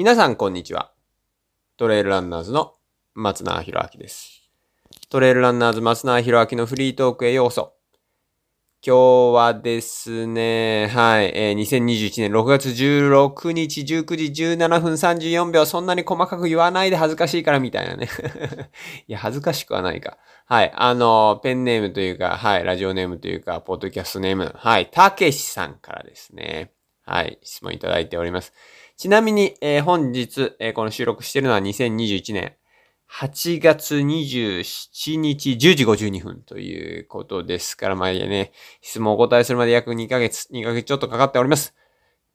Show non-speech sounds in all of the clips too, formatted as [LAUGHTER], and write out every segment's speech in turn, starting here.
皆さんこんにちは。トレイルランナーズの松永博明です。トレイルランナーズ松永博明のフリートークへようこそ。今日はですね、はい、えー2021年6月16日19時17分34秒、そんなに細かく言わないで恥ずかしいからみたいなね。[LAUGHS] いや、恥ずかしくはないか。はい、あの、ペンネームというか、はい、ラジオネームというか、ポッドキャストネーム、はい、たけしさんからですね。はい、質問いただいております。ちなみに、えー本日、えーこの収録してるのは2021年8月27日10時52分ということですから、まあね、質問をお答えするまで約2ヶ月、2ヶ月ちょっとかかっております。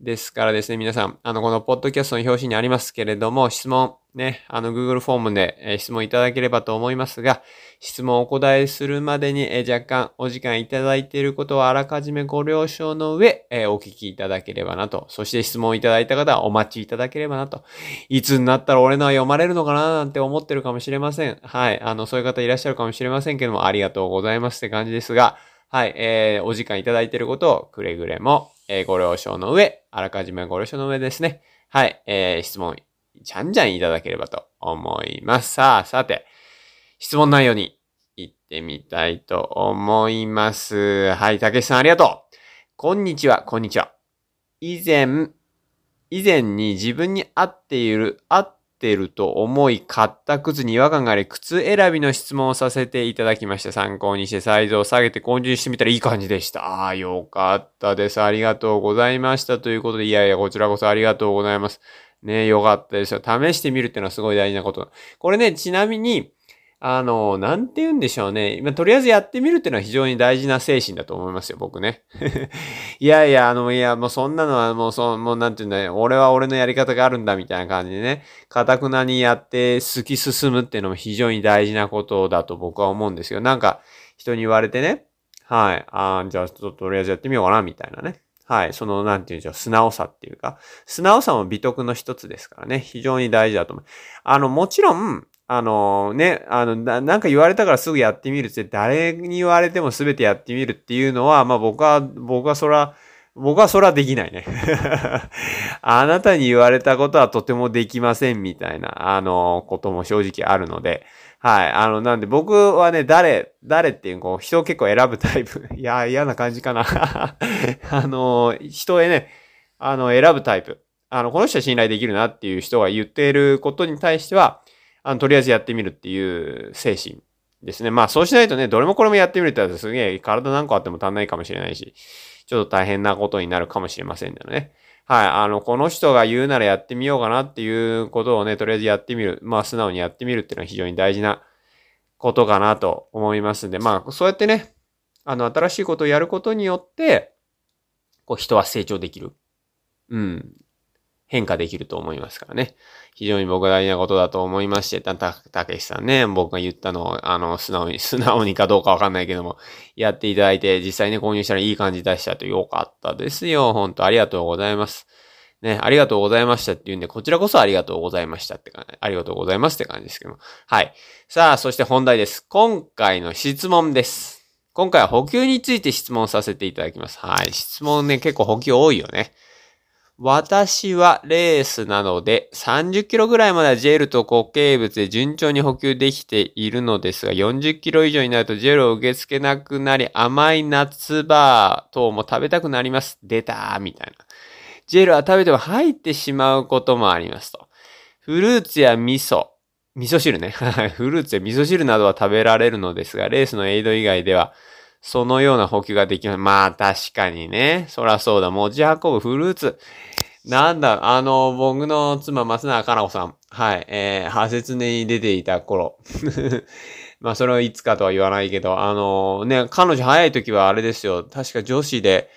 ですからですね、皆さん、あの、このポッドキャストの表紙にありますけれども、質問、ね、あの、Google フォームで、え質問いただければと思いますが、質問をお答えするまでに、え若干お時間いただいていることをあらかじめご了承の上、えお聞きいただければなと。そして質問いただいた方はお待ちいただければなと。いつになったら俺のは読まれるのかななんて思ってるかもしれません。はい。あの、そういう方いらっしゃるかもしれませんけども、ありがとうございますって感じですが、はい。えー、お時間いただいていることをくれぐれも、えご了承の上、あらかじめご了承の上ですね。はい。えー、質問、じゃんじゃんいただければと思います。さあ、さて、質問内容に行ってみたいと思います。はい。たけしさんありがとう。こんにちは、こんにちは。以前、以前に自分に合っている、合ってると思い買った靴に違和感があり、靴選びの質問をさせていただきました。参考にしてサイズを下げて購入してみたらいい感じでした。ああ、よかったです。ありがとうございました。ということで、いやいや、こちらこそありがとうございます。ねよかったですよ。試してみるっていうのはすごい大事なこと。これね、ちなみに、あの、なんて言うんでしょうね。今、とりあえずやってみるっていうのは非常に大事な精神だと思いますよ、僕ね。[LAUGHS] いやいや、あの、いや、もうそんなのはもうそ、もうなんて言うんだよ。俺は俺のやり方があるんだみたいな感じでね。かたくなにやって突き進むっていうのも非常に大事なことだと僕は思うんですよ。なんか、人に言われてね。はい。あーじゃあ、ちょっととりあえずやってみようかな、みたいなね。はい。その、なんていうんでしょう、素直さっていうか、素直さも美徳の一つですからね。非常に大事だと思う。あの、もちろん、あのね、あの、ななんか言われたからすぐやってみるって、誰に言われても全てやってみるっていうのは、まあ僕は、僕はそら、僕はそらできないね。[LAUGHS] あなたに言われたことはとてもできませんみたいな、あの、ことも正直あるので、はい。あの、なんで僕はね、誰、誰っていう、こう、人を結構選ぶタイプ。[LAUGHS] いや、嫌な感じかな。[LAUGHS] あの、人へね、あの、選ぶタイプ。あの、この人は信頼できるなっていう人が言っていることに対しては、あの、とりあえずやってみるっていう精神ですね。まあ、そうしないとね、どれもこれもやってみるってすげえ体何個あっても足んないかもしれないし、ちょっと大変なことになるかもしれませんのでね。はい。あの、この人が言うならやってみようかなっていうことをね、とりあえずやってみる。まあ、素直にやってみるっていうのは非常に大事なことかなと思いますんで、まあ、そうやってね、あの、新しいことをやることによって、こう、人は成長できる。うん。変化できると思いますからね。非常に僕は大事なことだと思いまして、た、た、けしさんね、僕が言ったのを、あの、素直に、[LAUGHS] 素直にかどうかわかんないけども、やっていただいて、実際ね、購入したらいい感じ出したとよかったですよ。本当ありがとうございます。ね、ありがとうございましたって言うんで、こちらこそありがとうございましたって感じ、ありがとうございますって感じですけども。はい。さあ、そして本題です。今回の質問です。今回は補給について質問させていただきます。はい。質問ね、結構補給多いよね。私はレースなので30キロぐらいまではジェルと固形物で順調に補給できているのですが40キロ以上になるとジェルを受け付けなくなり甘い夏バー等も食べたくなります。出たーみたいな。ジェルは食べても入ってしまうこともありますと。フルーツや味噌、味噌汁ね。[LAUGHS] フルーツや味噌汁などは食べられるのですが、レースのエイド以外では、そのような補給ができます。まあ確かにね。そらそうだ。持ち運ぶフルーツ。なんだ、あの、僕の妻、松永かな子さん。はい。えー、派説に出ていた頃。[LAUGHS] まあ、それはいつかとは言わないけど、あのね、彼女早い時はあれですよ。確か女子で、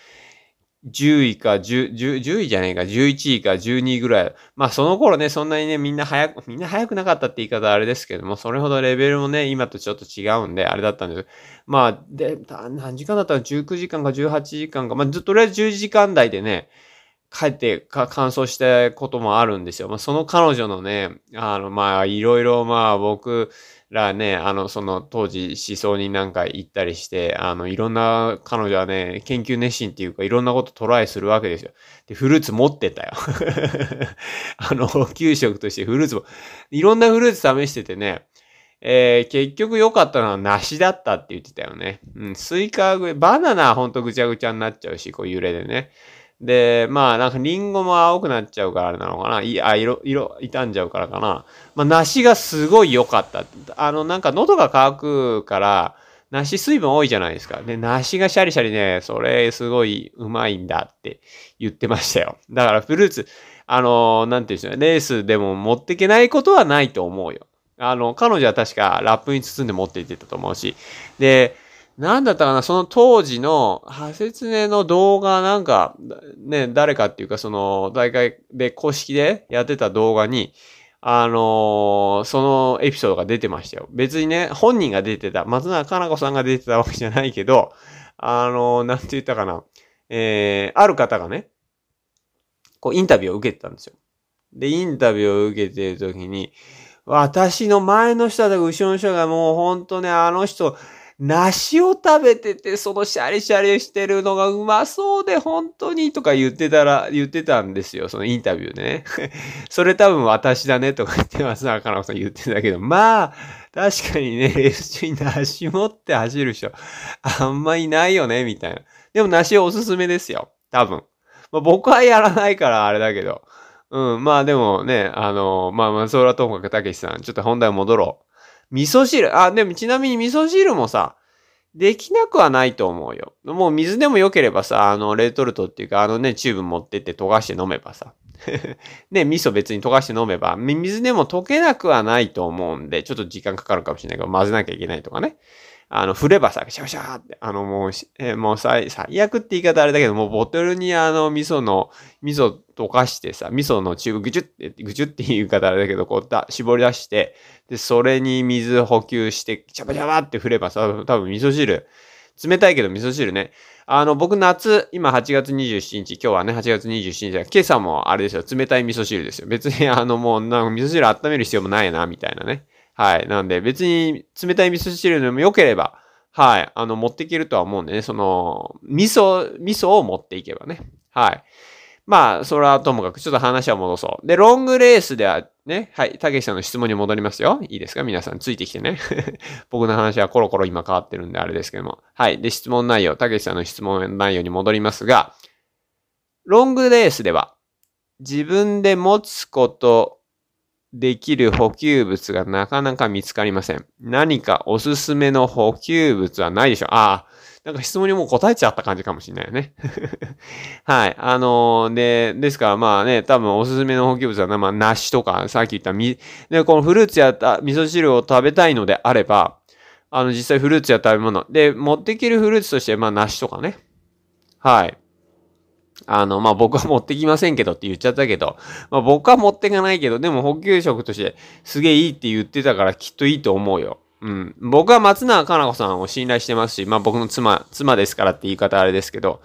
10位か10、10, 10位じゃないか、11位か12位ぐらい。まあその頃ね、そんなにね、みんな早く、みんな早くなかったって言い方はあれですけども、それほどレベルもね、今とちょっと違うんで、あれだったんですまあ、で、何時間だったら19時間か18時間か、まあ、ずっとりあえず10時間台でね、帰ってか乾燥したこともあるんですよ。まあ、その彼女のね、あの、まあ、いろいろ、まあ、僕らね、あの、その当時思想になんか行ったりして、あの、いろんな彼女はね、研究熱心っていうか、いろんなことトライするわけですよ。で、フルーツ持ってたよ。[LAUGHS] あの、給食としてフルーツも、いろんなフルーツ試しててね、えー、結局良かったのは梨だったって言ってたよね。うん、スイカ、バナナはほんとぐちゃぐちゃになっちゃうし、こう揺れでね。で、まあなんかリンゴも青くなっちゃうからあれなのかな。いあ、色、色、傷んじゃうからかな。まあ梨がすごい良かった。あのなんか喉が渇くから、梨水分多いじゃないですか。で、梨がシャリシャリね、それすごいうまいんだって言ってましたよ。だからフルーツ、あのなんていうんですか、レースでも持ってけないことはないと思うよ。あの、彼女は確かラップに包んで持って行ってたと思うし。で、なんだったかな、その当時の、ハセツネの動画なんか、ね、誰かっていうか、その、大会で公式でやってた動画に、あのー、そのエピソードが出てましたよ。別にね、本人が出てた、松永かな子さんが出てたわけじゃないけど、あのー、なんて言ったかな、えー、ある方がね、こう、インタビューを受けてたんですよ。で、インタビューを受けてるときに、私の前の人だ後ろの人がもうほんとね、あの人、梨を食べてて、そのシャリシャリしてるのがうまそうで本当にとか言ってたら、言ってたんですよ。そのインタビューでね。[LAUGHS] それ多分私だねとか言ってます。中野さん言ってたけど、まあ、確かにね、レース中に梨持って走る人、あんまいないよね、みたいな。でも梨おすすめですよ。多分。まあ、僕はやらないからあれだけど。うん、まあでもね、あの、まあまあ、それはともかくたけしさん、ちょっと本題戻ろう。味噌汁、あ、でもちなみに味噌汁もさ、できなくはないと思うよ。もう水でも良ければさ、あの、レトルトっていうか、あのね、チューブ持ってって溶かして飲めばさ。[LAUGHS] ね、味噌別に溶かして飲めば、水でも溶けなくはないと思うんで、ちょっと時間かかるかもしれないけど、混ぜなきゃいけないとかね。あの、振ればさ、シャシャーって、あの、もう、えー、もう最、最悪って言い方あれだけど、もうボトルにあの、味噌の、味噌溶かしてさ、味噌のチューブぐちゅって、ぐちゅって言い方あれだけど、こうだ、絞り出して、で、それに水補給して、チャバチャバって振ればさ、多分味噌汁、冷たいけど味噌汁ね。あの、僕夏、今8月27日、今日はね、8月27日だ今朝もあれですよ、冷たい味噌汁ですよ。別に [LAUGHS] あの、もう、なんか味噌汁温める必要もないな、みたいなね。はい。なんで、別に冷たい味噌汁でも良ければ、はい。あの、持っていけるとは思うんでね、その、味噌、味噌を持っていけばね。はい。まあ、それはともかく、ちょっと話は戻そう。で、ロングレースではね、はい、たけしさんの質問に戻りますよ。いいですか？皆さん、ついてきてね。[LAUGHS] 僕の話はコロコロ今変わってるんであれですけども。はい。で、質問内容、たけしさんの質問内容に戻りますが、ロングレースでは、自分で持つことできる補給物がなかなか見つかりません。何かおすすめの補給物はないでしょうああ、なんか質問にもう答えちゃった感じかもしれないよね。[LAUGHS] はい。あのー、で、ですからまあね、多分おすすめの補給物は、ねまあ、梨とか、さっき言ったみ、で、このフルーツやった味噌汁を食べたいのであれば、あの、実際フルーツや食べ物。で、持ってきるフルーツとして、まあ、梨とかね。はい。あの、まあ、僕は持ってきませんけどって言っちゃったけど、まあ、僕は持ってかないけど、でも補給食としてすげえいいって言ってたからきっといいと思うよ。うん。僕は松永かな子さんを信頼してますし、まあ、僕の妻、妻ですからって言い方あれですけど、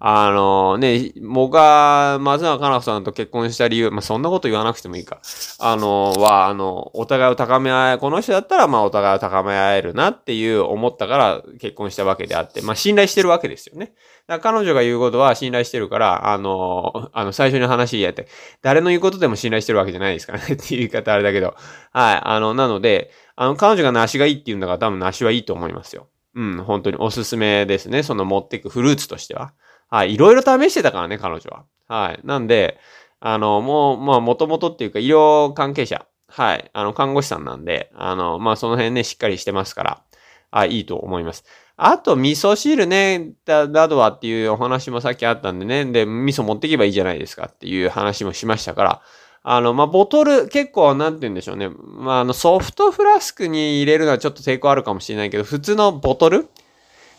あのね、僕が松永かな子さんと結婚した理由、まあ、そんなこと言わなくてもいいか。あのは、あの、お互いを高め合え、この人だったら、まあ、お互いを高め合えるなっていう思ったから結婚したわけであって、まあ、信頼してるわけですよね。だから彼女が言うことは信頼してるから、あの、あの、最初に話やって、誰の言うことでも信頼してるわけじゃないですからねっていう言い方あれだけど。はい。あの、なので、あの、彼女が梨がいいって言うんだから多分梨はいいと思いますよ。うん、本当におすすめですね。その持ってくフルーツとしては。はい。いろいろ試してたからね、彼女は。はい。なんで、あの、もう、まあ、もともとっていうか、医療関係者。はい。あの、看護師さんなんで、あの、まあ、その辺ね、しっかりしてますから、あ、いいと思います。あと、味噌汁ね、だなどはっていうお話もさっきあったんでね。で、味噌持っていけばいいじゃないですかっていう話もしましたから。あの、まあ、ボトル、結構、なんて言うんでしょうね。まあ、あの、ソフトフラスクに入れるのはちょっと抵抗あるかもしれないけど、普通のボトル？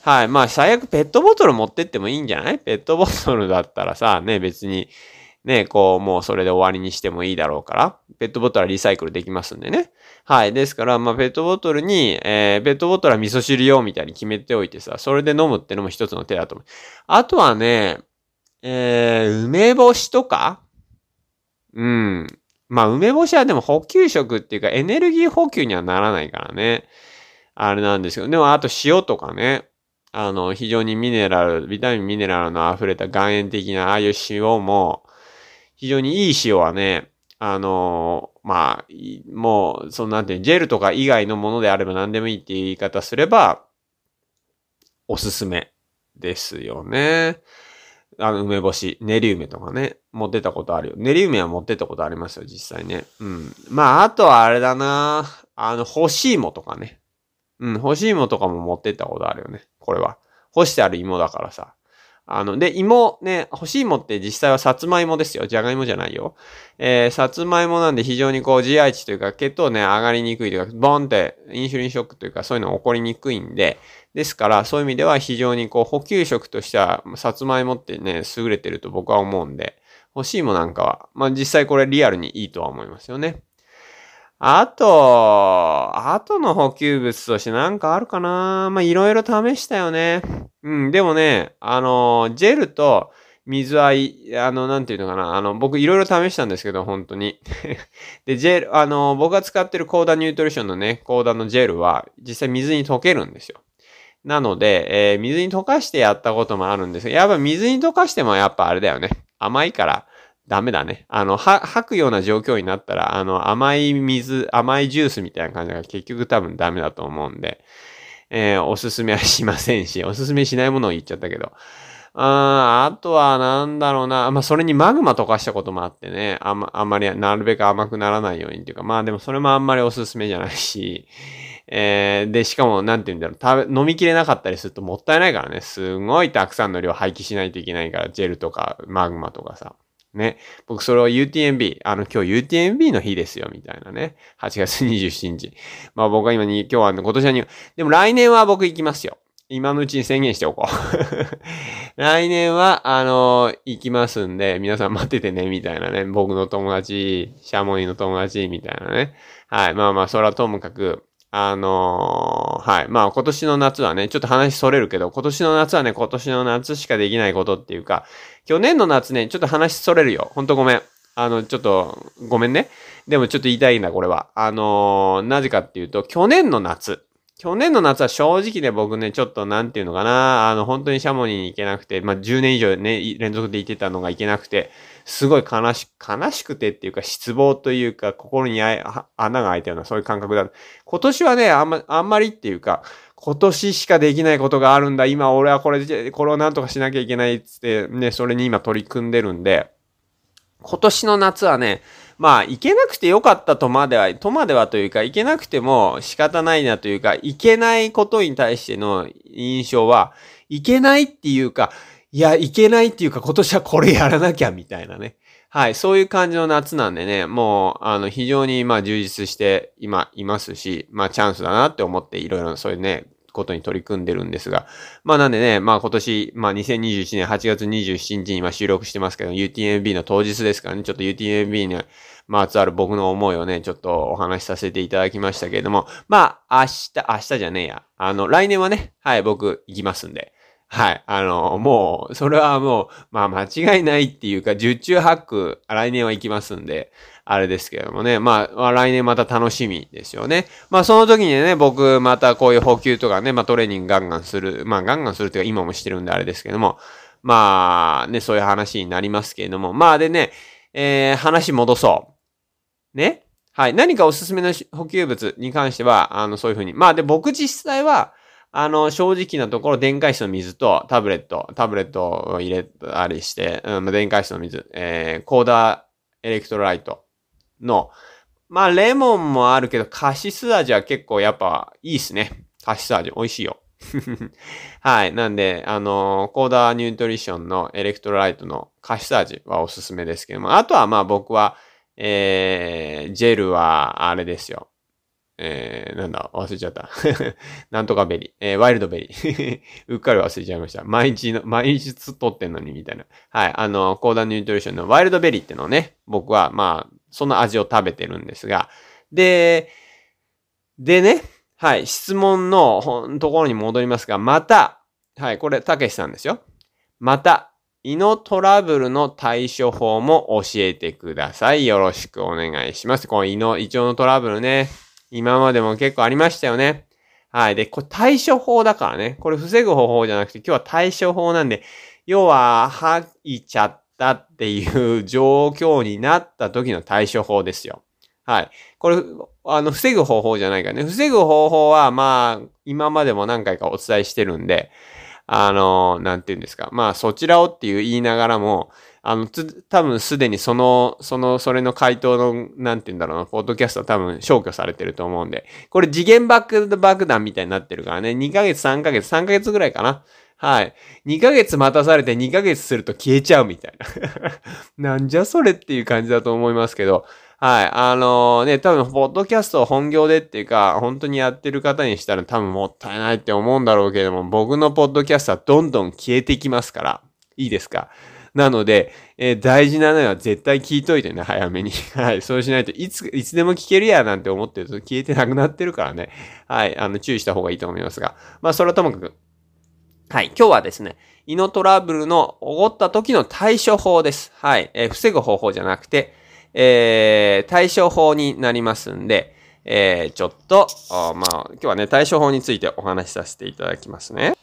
はい。まあ、最悪ペットボトル持ってってもいいんじゃない？ペットボトルだったらさ、ね、別に、ね、こう、もうそれで終わりにしてもいいだろうから、ペットボトルはリサイクルできますんでね。はい。ですから、まあ、ペットボトルに、えー、ペットボトルは味噌汁用みたいに決めておいてさ、それで飲むってのも一つの手だと思う。あとはね、えー、梅干しとか？うん。まあ、梅干しはでも補給食っていうかエネルギー補給にはならないからね。あれなんですけど、でもあと塩とかね。あの、非常にミネラル、ビタミンミネラルの溢れた岩塩的なああいう塩も、非常にいい塩はね、あのまあ、もう、そのなんていう、ジェルとか以外のものであれば何でもいいっていう言い方すれば、おすすめですよね。あの、梅干し、練り梅とかね、持ってたことあるよ。練り梅は持ってたことありますよ、実際ね。うん。まあ、あとはあれだなあの、干し芋とかね。うん、干し芋とかも持ってったことあるよね。これは。干してある芋だからさ。あの、で、芋ね、干し芋って実際はさつまいもですよ。じゃがいもじゃないよ。えー、さつまいもなんで非常にこう GI 値というか血糖ね、上がりにくいというか、ボンってインシュリンショックというかそういうの起こりにくいんで、ですから、そういう意味では非常にこう補給食としては、さつまいもってね、優れてると僕は思うんで、欲しいもなんかは、まあ実際これリアルにいいとは思いますよね。あと、あとの補給物としてなんかあるかな？まあ、いろいろ試したよね。うん、でもね、あの、ジェルと水合い、あの、なんていうのかな？あの、僕いろいろ試したんですけど、本当に。[LAUGHS] で、ジェル、あの、僕が使ってるコーダニュートリションのね、コーダのジェルは、実際水に溶けるんですよ。なので、えー、水に溶かしてやったこともあるんですやっぱ水に溶かしてもやっぱあれだよね。甘いから、ダメだね。あの、は、吐くような状況になったら、あの、甘い水、甘いジュースみたいな感じが結局多分ダメだと思うんで、えー、おすすめはしませんし、おすすめしないものを言っちゃったけど。ああとはなんだろうな。まあ、それにマグマ溶かしたこともあってね。あんま、あんまり、なるべく甘くならないようにっていうか、まあでもそれもあんまりおすすめじゃないし、えー、で、しかも、なんて言うんだろう、食べ、飲みきれなかったりするともったいないからね。すごいたくさんの量廃棄しないといけないから、ジェルとかマグマとかさ。ね。僕それを UTMB、あの今日 UTMB の日ですよ、みたいなね。8月27日。まあ僕は今に、今日は、ね、今年はに、でも来年は僕行きますよ。今のうちに宣言しておこう。[LAUGHS] 来年は、あのー、行きますんで、皆さん待っててね、みたいなね。僕の友達、シャモニーの友達、みたいなね。はい。まあまあ、それはともかく、あのー、はい。まあ今年の夏はね、ちょっと話逸れるけど、今年の夏はね、今年の夏しかできないことっていうか、去年の夏ね、ちょっと話逸れるよ。ほんとごめん。あの、ちょっと、ごめんね。でもちょっと言いたいんだ、これは。あのー、なぜかっていうと、去年の夏。去年の夏は正直ね、僕ね、ちょっとなんていうのかな、あの、本当にシャモニーに行けなくて、まあ、10年以上ね、連続で行ってたのが行けなくて、すごい悲し、悲しくてっていうか、失望というか、心に穴が開いたような、そういう感覚だ。今年はね、あんま、あんまりっていうか、今年しかできないことがあるんだ。今俺はこれで、これをなんとかしなきゃいけないっつって、ね、それに今取り組んでるんで、今年の夏はね、まあ、行けなくてよかったとまでは、とまではというか、行けなくても仕方ないなというか、行けないことに対しての印象は、行けないっていうか、いや、行けないっていうか、今年はこれやらなきゃみたいなね。はい、そういう感じの夏なんでね、もう、あの、非常に、まあ、充実して今、いますし、まあ、チャンスだなって思って、いろいろそういうね、ことに取り組んでるんですが。まあなんでね、まあ今年、まあ2021年8月27日に今収録してますけど、UTMB の当日ですからね、ちょっと UTMB にまつわる僕の思いをね、ちょっとお話しさせていただきましたけれども、まあ明日、明日じゃねえや。あの、来年はね、はい、僕行きますんで。はい。あの、もう、それはもう、まあ間違いないっていうか、十中八九、来年は行きますんで、あれですけどもね。まあ、来年また楽しみですよね。まあ、その時にね、僕、またこういう補給とかね、まあ、トレーニングガンガンする。まあ、ガンガンするっていうか、今もしてるんであれですけども。まあ、ね、そういう話になりますけれども。まあ、でね、えー、話戻そう。ね？はい。何かおすすめの補給物に関しては、あの、そういうふうに。まあ、で、僕実際は、あの、正直なところ、電解質の水とタブレット、タブレットを入れたりして、うん、電解質の水、えー、コーダーエレクトロライトの、まあ、レモンもあるけど、カシス味は結構やっぱいいっすね。カシス味美味しいよ。[LAUGHS] はい。なんで、あの、コーダーニュートリションのエレクトロライトのカシス味はおすすめですけども、あとはまあ僕は、えー、ジェルはあれですよ。えー、なんだ、忘れちゃった。[LAUGHS] なんとかベリー。えー、ワイルドベリー。[LAUGHS] うっかり忘れちゃいました。毎日の、毎日撮ってんのにみたいな。はい。あの、 KODA Nutrition のワイルドベリーってのをね、僕は、まあ、その味を食べてるんですが、で、でね、はい、質問のところに戻りますが、また、はい、これ、たけしさんですよ。また、胃のトラブルの対処法も教えてください。よろしくお願いします。この胃の、胃腸のトラブルね。今までも結構ありましたよね。はい。で、これ対処法だからね。これ防ぐ方法じゃなくて今日は対処法なんで、要は吐いちゃったっていう状況になった時の対処法ですよ。はい。これ、あの、防ぐ方法じゃないからね。防ぐ方法は、まあ、今までも何回かお伝えしてるんで、あの、なんて言うんですか。まあ、そちらをっていう言いながらも、あの、つ、多分すでにその、その、それの回答の、なんて言うんだろうな、ポッドキャストは多分消去されてると思うんで、これ次元爆弾みたいになってるからね、2ヶ月、3ヶ月、3ヶ月ぐらいかな。はい。2ヶ月待たされて2ヶ月すると消えちゃうみたいな。[LAUGHS] なんじゃそれっていう感じだと思いますけど、はい。あのー、ね、多分、ポッドキャストを本業でっていうか、本当にやってる方にしたら多分もったいないって思うんだろうけども、僕のポッドキャストはどんどん消えていきますから、いいですか？なので、えー、大事なのは絶対聞いといてね、早めに。[LAUGHS] はい。そうしないといつ、いつでも聞けるやなんて思ってると消えてなくなってるからね。はい。あの、注意した方がいいと思いますが。まあ、それはともかく。はい。今日はですね、胃のトラブルの起こった時の対処法です。はい。えー、防ぐ方法じゃなくて、えー、対処法になりますんで、えー、ちょっと、まあ、今日はね、対処法についてお話しさせていただきますね。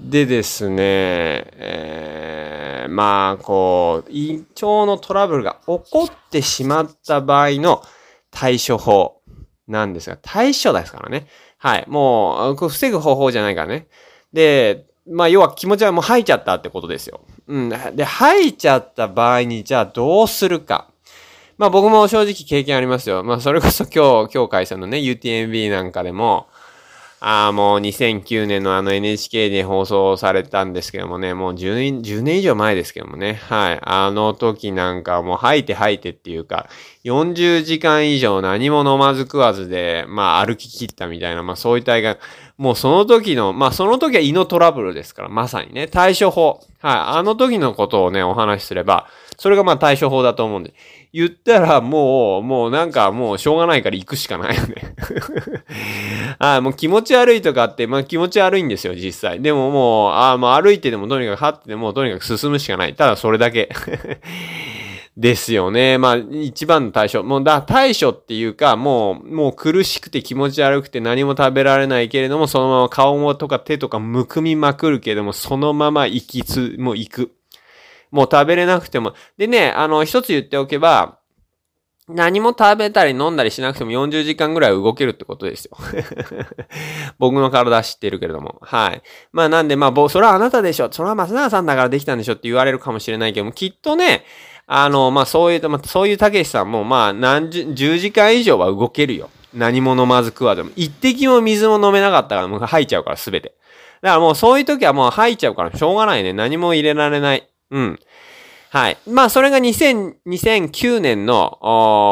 でですね、えー、まあ、こう、胃腸のトラブルが起こってしまった場合の対処法なんですが、対処ですからね。はい。もう、防ぐ方法じゃないからね。で、まあ、要は気持ちはもう吐いちゃったってことですよ。うん。で、吐いちゃった場合に、じゃあどうするか。まあ僕も正直経験ありますよ。まあそれこそ今日、[LAUGHS] 今日開催のね、UTMB なんかでも、ああ、もう2009年のあの NHK で放送されたんですけどもね、もう10年、10年以上前ですけどもね。はい。あの時なんかもう吐いて吐いてっていうか、40時間以上何も飲まず食わずで、まあ歩き切ったみたいな、まあそういった、もうその時の、まあその時は胃のトラブルですから、まさにね、対処法。はい。あの時のことをね、お話しすれば、それがまあ対処法だと思うんで。言ったらもう、もうなんかもうしょうがないから行くしかないよねあ [LAUGHS] もう気持ち悪いとかって、まあ気持ち悪いんですよ、実際。でももう、ああ、もう歩いてでもとにかく張ってでもとにかく進むしかない。ただそれだけですよね。まあ、一番の対処。もう、だ、対処っていうか、もう、もう苦しくて気持ち悪くて何も食べられないけれども、そのまま顔もとか手とかむくみまくるけれども、そのまま行きつ、もう行く。もう食べれなくても。でね、あの、一つ言っておけば、何も食べたり飲んだりしなくても40時間ぐらい動けるってことですよ。[LAUGHS] 僕の体知ってるけれども。はい。まあなんで、まあ、それはあなたでしょ。それは松永さんだからできたんでしょって言われるかもしれないけども、きっとね、あの、まあそういう、まあそういうたけしさんも、まあ何十、10時間以上は動けるよ。何も飲まず食わでも。一滴も水も飲めなかったから、もう吐いちゃうからすべて。だからもうそういう時はもう吐いちゃうからしょうがないね。何も入れられない。うん。はい。まあ、それが2000 2009年の、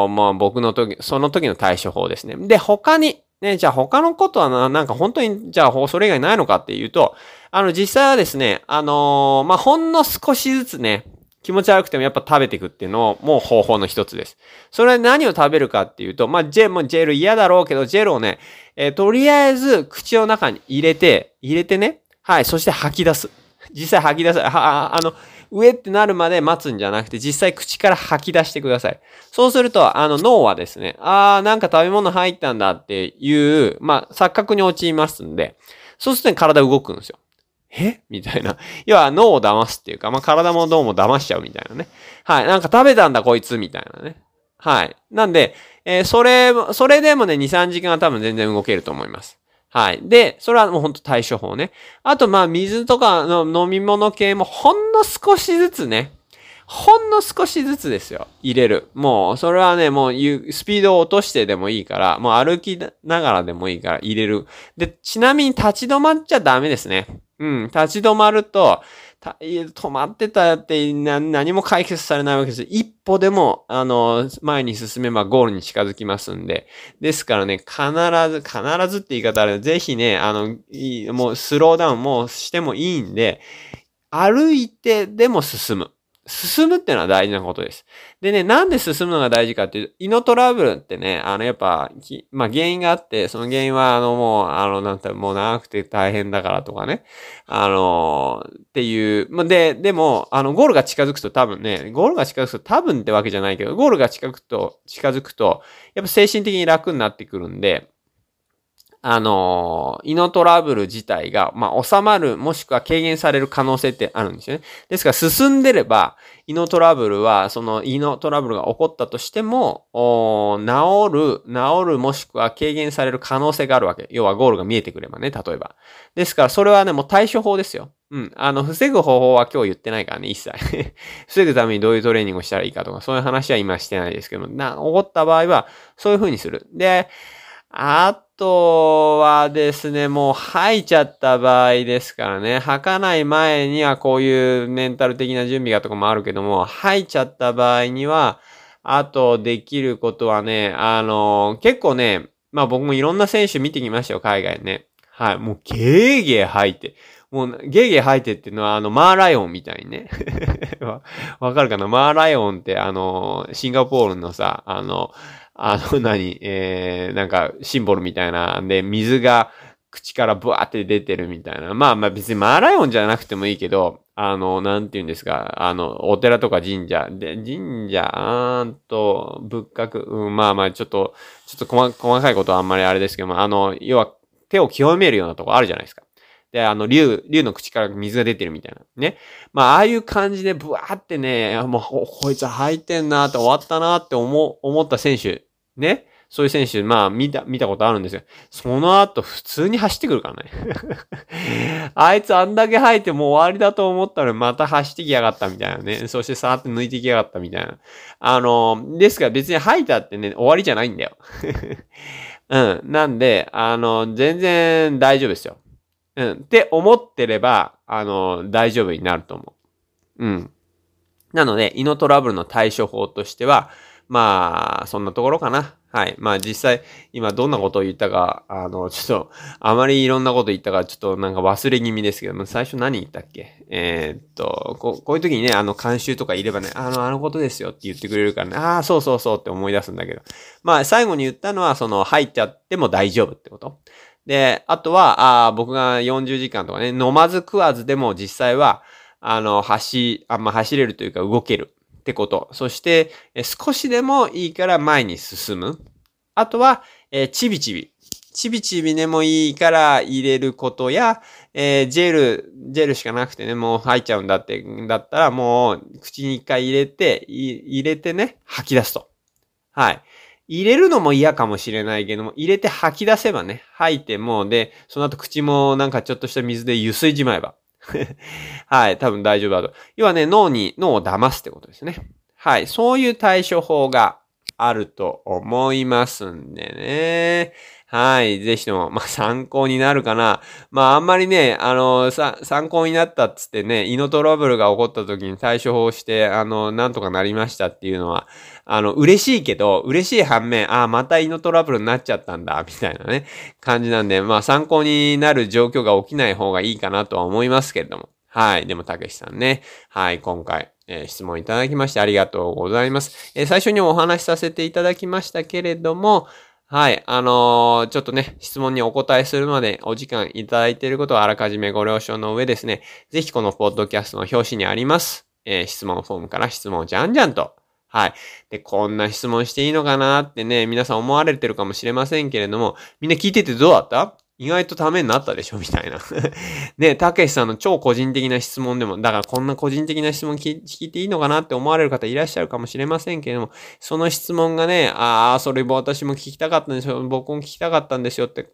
おまあ、僕の時、その時の対処法ですね。で、他に、ね、じゃあ他のことはな、なんか本当に、じゃあそれ以外ないのかっていうと、あの、実際はですね、あのー、まあ、ほんの少しずつね、気持ち悪くてもやっぱ食べていくっていうのも方法の一つです。それは何を食べるかっていうと、まあ、ジェル、もジェル嫌だろうけど、ジェルをね、えー、とりあえず口の中に入れて、入れてね、はい、そして吐き出す。実際吐き出す。は、あの、上ってなるまで待つんじゃなくて、実際口から吐き出してください。そうすると、あの脳はですね、あーなんか食べ物入ったんだっていう、まあ、錯覚に陥りますんで、そうすると体動くんですよ。え？みたいな。要は脳を騙すっていうか、まあ、体も脳も騙しちゃうみたいなね。はい。なんか食べたんだこいつみたいなね。はい。なんで、えー、それ、それでもね、2、3時間は多分全然動けると思います。はい。で、それはもうほんと対処法ね。あと、まあ、水とかの飲み物系もほんの少しずつね。ほんの少しずつですよ。入れる。もう、それはね、もう、スピードを落としてでもいいから、もう歩きながらでもいいから入れる。で、ちなみに立ち止まっちゃダメですね。うん。立ち止まると、止まってたって何も解決されないわけです。一歩でも、あの、前に進めばゴールに近づきますんで。ですからね、必ず、必ずって言い方あるぜひね、あの、もうスローダウンもしてもいいんで、歩いてでも進む。進むっていうのは大事なことです。でね、なんで進むのが大事かっていうと、胃のトラブルってね、あの、やっぱ、まあ、原因があって、その原因は、あの、もう、あの、なんて、もう長くて大変だからとかね、あのっていう、ま、で、でも、あの、ゴールが近づくと多分ね、ゴールが近づくと多分ってわけじゃないけど、ゴールが近づくと、近づくと、やっぱ精神的に楽になってくるんで、あの胃のトラブル自体が、まあ、収まる、もしくは軽減される可能性ってあるんですよね。ですから、進んでれば、胃のトラブルは、その胃のトラブルが起こったとしても、治る、治るもしくは軽減される可能性があるわけ。要はゴールが見えてくればね、例えば。ですから、それはね、もう対処法ですよ。うん。あの、防ぐ方法は今日言ってないからね、一切。[LAUGHS] 防ぐためにどういうトレーニングをしたらいいかとか、そういう話は今してないですけど、な、起こった場合は、そういう風にする。で、あとはですね、もう吐いちゃった場合ですからね、吐かない前にはこういうメンタル的な準備がとかもあるけども、吐いちゃった場合には、あとできることはね、あの、結構ね、まあ僕もいろんな選手見てきましたよ、海外ね。はい、もうゲーゲー吐いて。もう、ゲーゲー吐いてっていうのは、あの、マーライオンみたいにね。[LAUGHS] わかるかな？マーライオンって、あの、シンガポールのさ、あの、あの何、えー、なんかシンボルみたいなんで、水が口からブワーって出てるみたいな。まあまあ別にマーライオンじゃなくてもいいけど、あの、なんて言うんですか、あの、お寺とか神社、で、神社、あーんと、仏閣、うん、まあまあちょっと、ちょっと細細かいことはあんまりあれですけども、あの、要は手を清めるようなとこあるじゃないですか。で、あの、竜、竜の口から水が出てるみたいな。ね。まあ、ああいう感じでブワーってね、もう、こいつ吐いてんなって終わったなって思、思った選手。ね。そういう選手、まあ、見た、見たことあるんですよ。その後、普通に走ってくるからね。[LAUGHS] あいつあんだけ吐いてもう終わりだと思ったらまた走ってきやがったみたいなね。そしてさーって抜いてきやがったみたいな。あの、ですから別に吐いたってね、終わりじゃないんだよ。[LAUGHS] うん。なんで、あの、全然大丈夫ですよ。うん。って思ってれば、あの、大丈夫になると思う。うん。なので、胃のトラブルの対処法としては、まあ、そんなところかな。はい。まあ実際、今どんなことを言ったか、あの、[LAUGHS] ちょっと、あまりいろんなこと言ったか、ちょっとなんか忘れ気味ですけども、最初何言ったっけ？えー、っとこ、こういう時にね、あの、監修とかいればね、あの、あのことですよって言ってくれるからね、ああ、そうそうそうって思い出すんだけど。まあ、最後に言ったのは、その、入っちゃっても大丈夫ってこと。で、あとは、あ僕が40時間とかね、飲まず食わずでも実際は、あの、走、あんま走れるというか動けるってこと。そして、少しでもいいから前に進む。あとは、えー、ちびちび。ちびちびでもいいから入れることや、えー、ジェル、ジェルしかなくてね、もう入っちゃうんだって、だったらもう口に一回入れて、入れてね、吐き出すと。はい。入れるのも嫌かもしれないけども、入れて吐き出せばね、吐いてもう、で、その後口もなんかちょっとした水でゆすいじまえば。[LAUGHS] はい、多分大丈夫だと。要はね、脳に、脳を騙すってことですね。はい、そういう対処法があると思いますんでね。はい。ぜひとも、まあ、参考になるかな。まあ、あんまりね、あの、さ、参考になったっつってね、胃のトラブルが起こった時に対処法して、あの、なんとかなりましたっていうのは、あの、嬉しいけど、嬉しい反面、ああ、また胃のトラブルになっちゃったんだ、みたいなね、感じなんで、まあ、参考になる状況が起きない方がいいかなとは思いますけれども。はい。でも、たけしさんね。はい。今回、えー、質問いただきましてありがとうございます。えー、最初にお話しさせていただきましたけれども、はい。あのー、ちょっとね、質問にお答えするまでお時間いただいていることをあらかじめご了承の上ですね、ぜひこのポッドキャストの表紙にあります、えー、質問フォームから質問をじゃんじゃんと。はい。で、こんな質問していいのかなってね、皆さん思われてるかもしれませんけれども、みんな聞いててどうだった？意外とためになったでしょみたいな。[LAUGHS] ね、たけしさんの超個人的な質問でも、だからこんな個人的な質問聞いていいのかなって思われる方いらっしゃるかもしれませんけれども、その質問がね、ああ、それも私も聞きたかったんですよ、僕も聞きたかったんですよって、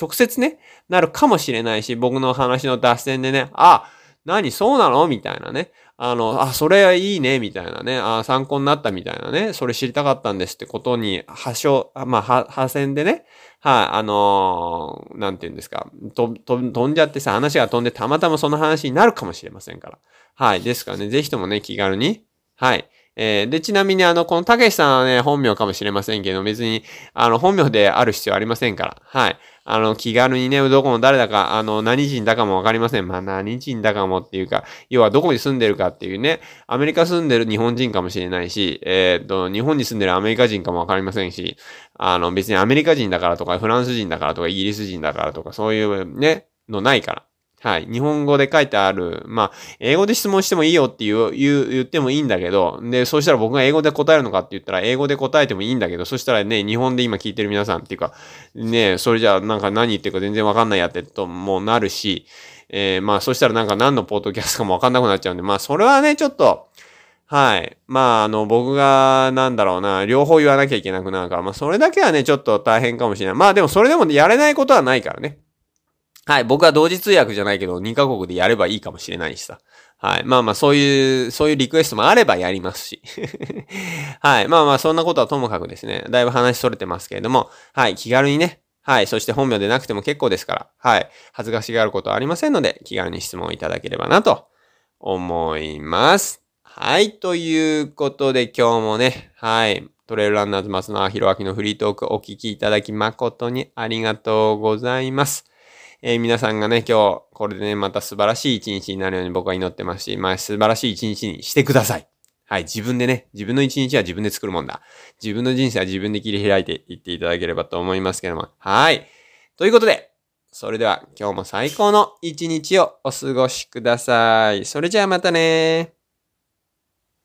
直接ね、なるかもしれないし、僕の話の脱線でね、あ、何そうなの？みたいなね。あの、あ、それいいね、みたいなね。あ、参考になったみたいなね。それ知りたかったんですってことに、はしょ、まあ、は、派線でね。はい、あのー、なんて言うんですか。と、と、飛んじゃってさ、話が飛んでたまたまその話になるかもしれませんから。はい。ですからね、ぜひともね、気軽に、はい。えー、で、ちなみにあの、このたけしさんはね、本名かもしれませんけど、別に、あの、本名である必要ありませんから。はい。あの、気軽にね、どこの誰だか、あの、何人だかもわかりません。まあ、何人だかもっていうか、要はどこに住んでるかっていうね、アメリカ住んでる日本人かもしれないし、えー、っと、日本に住んでるアメリカ人かもわかりませんし、あの、別にアメリカ人だからとか、フランス人だからとか、イギリス人だからとか、そういうね、のないから。はい。日本語で書いてある。まあ、英語で質問してもいいよって言う、言う、言ってもいいんだけど、で、そうしたら僕が英語で答えるのかって言ったら、英語で答えてもいいんだけど、そしたらね、日本で今聞いてる皆さんっていうか、ね、それじゃあなんか何言ってるか全然わかんないやってともうなるし、えー、まあ、そしたらなんか何のポッドキャストかもわかんなくなっちゃうんで、まあ、それはね、ちょっと、はい。まあ、あの、僕が、なんだろうな、両方言わなきゃいけなくなるから、まあ、それだけはね、ちょっと大変かもしれない。まあ、でもそれでもやれないことはないからね。はい。僕は同時通訳じゃないけど、2カ国でやればいいかもしれないしさ。はい。まあまあ、そういう、そういうリクエストもあればやりますし。[LAUGHS] はい。まあまあ、そんなことはともかくですね、だいぶ話それてますけれども、はい。気軽にね、はい。そして本名でなくても結構ですから、はい。恥ずかしがることはありませんので、気軽に質問いただければなと思います。はい。ということで今日もね、はい。トレイルランナーズ松永弘明のフリートークお聞きいただき誠にありがとうございます。えー、皆さんがね、今日、これでね、また素晴らしい一日になるように僕は祈ってますし、まあ素晴らしい一日にしてください。はい、自分でね、自分の一日は自分で作るもんだ。自分の人生は自分で切り開いていっていただければと思いますけども。はい。ということで、それでは今日も最高の一日をお過ごしください。それじゃあまたね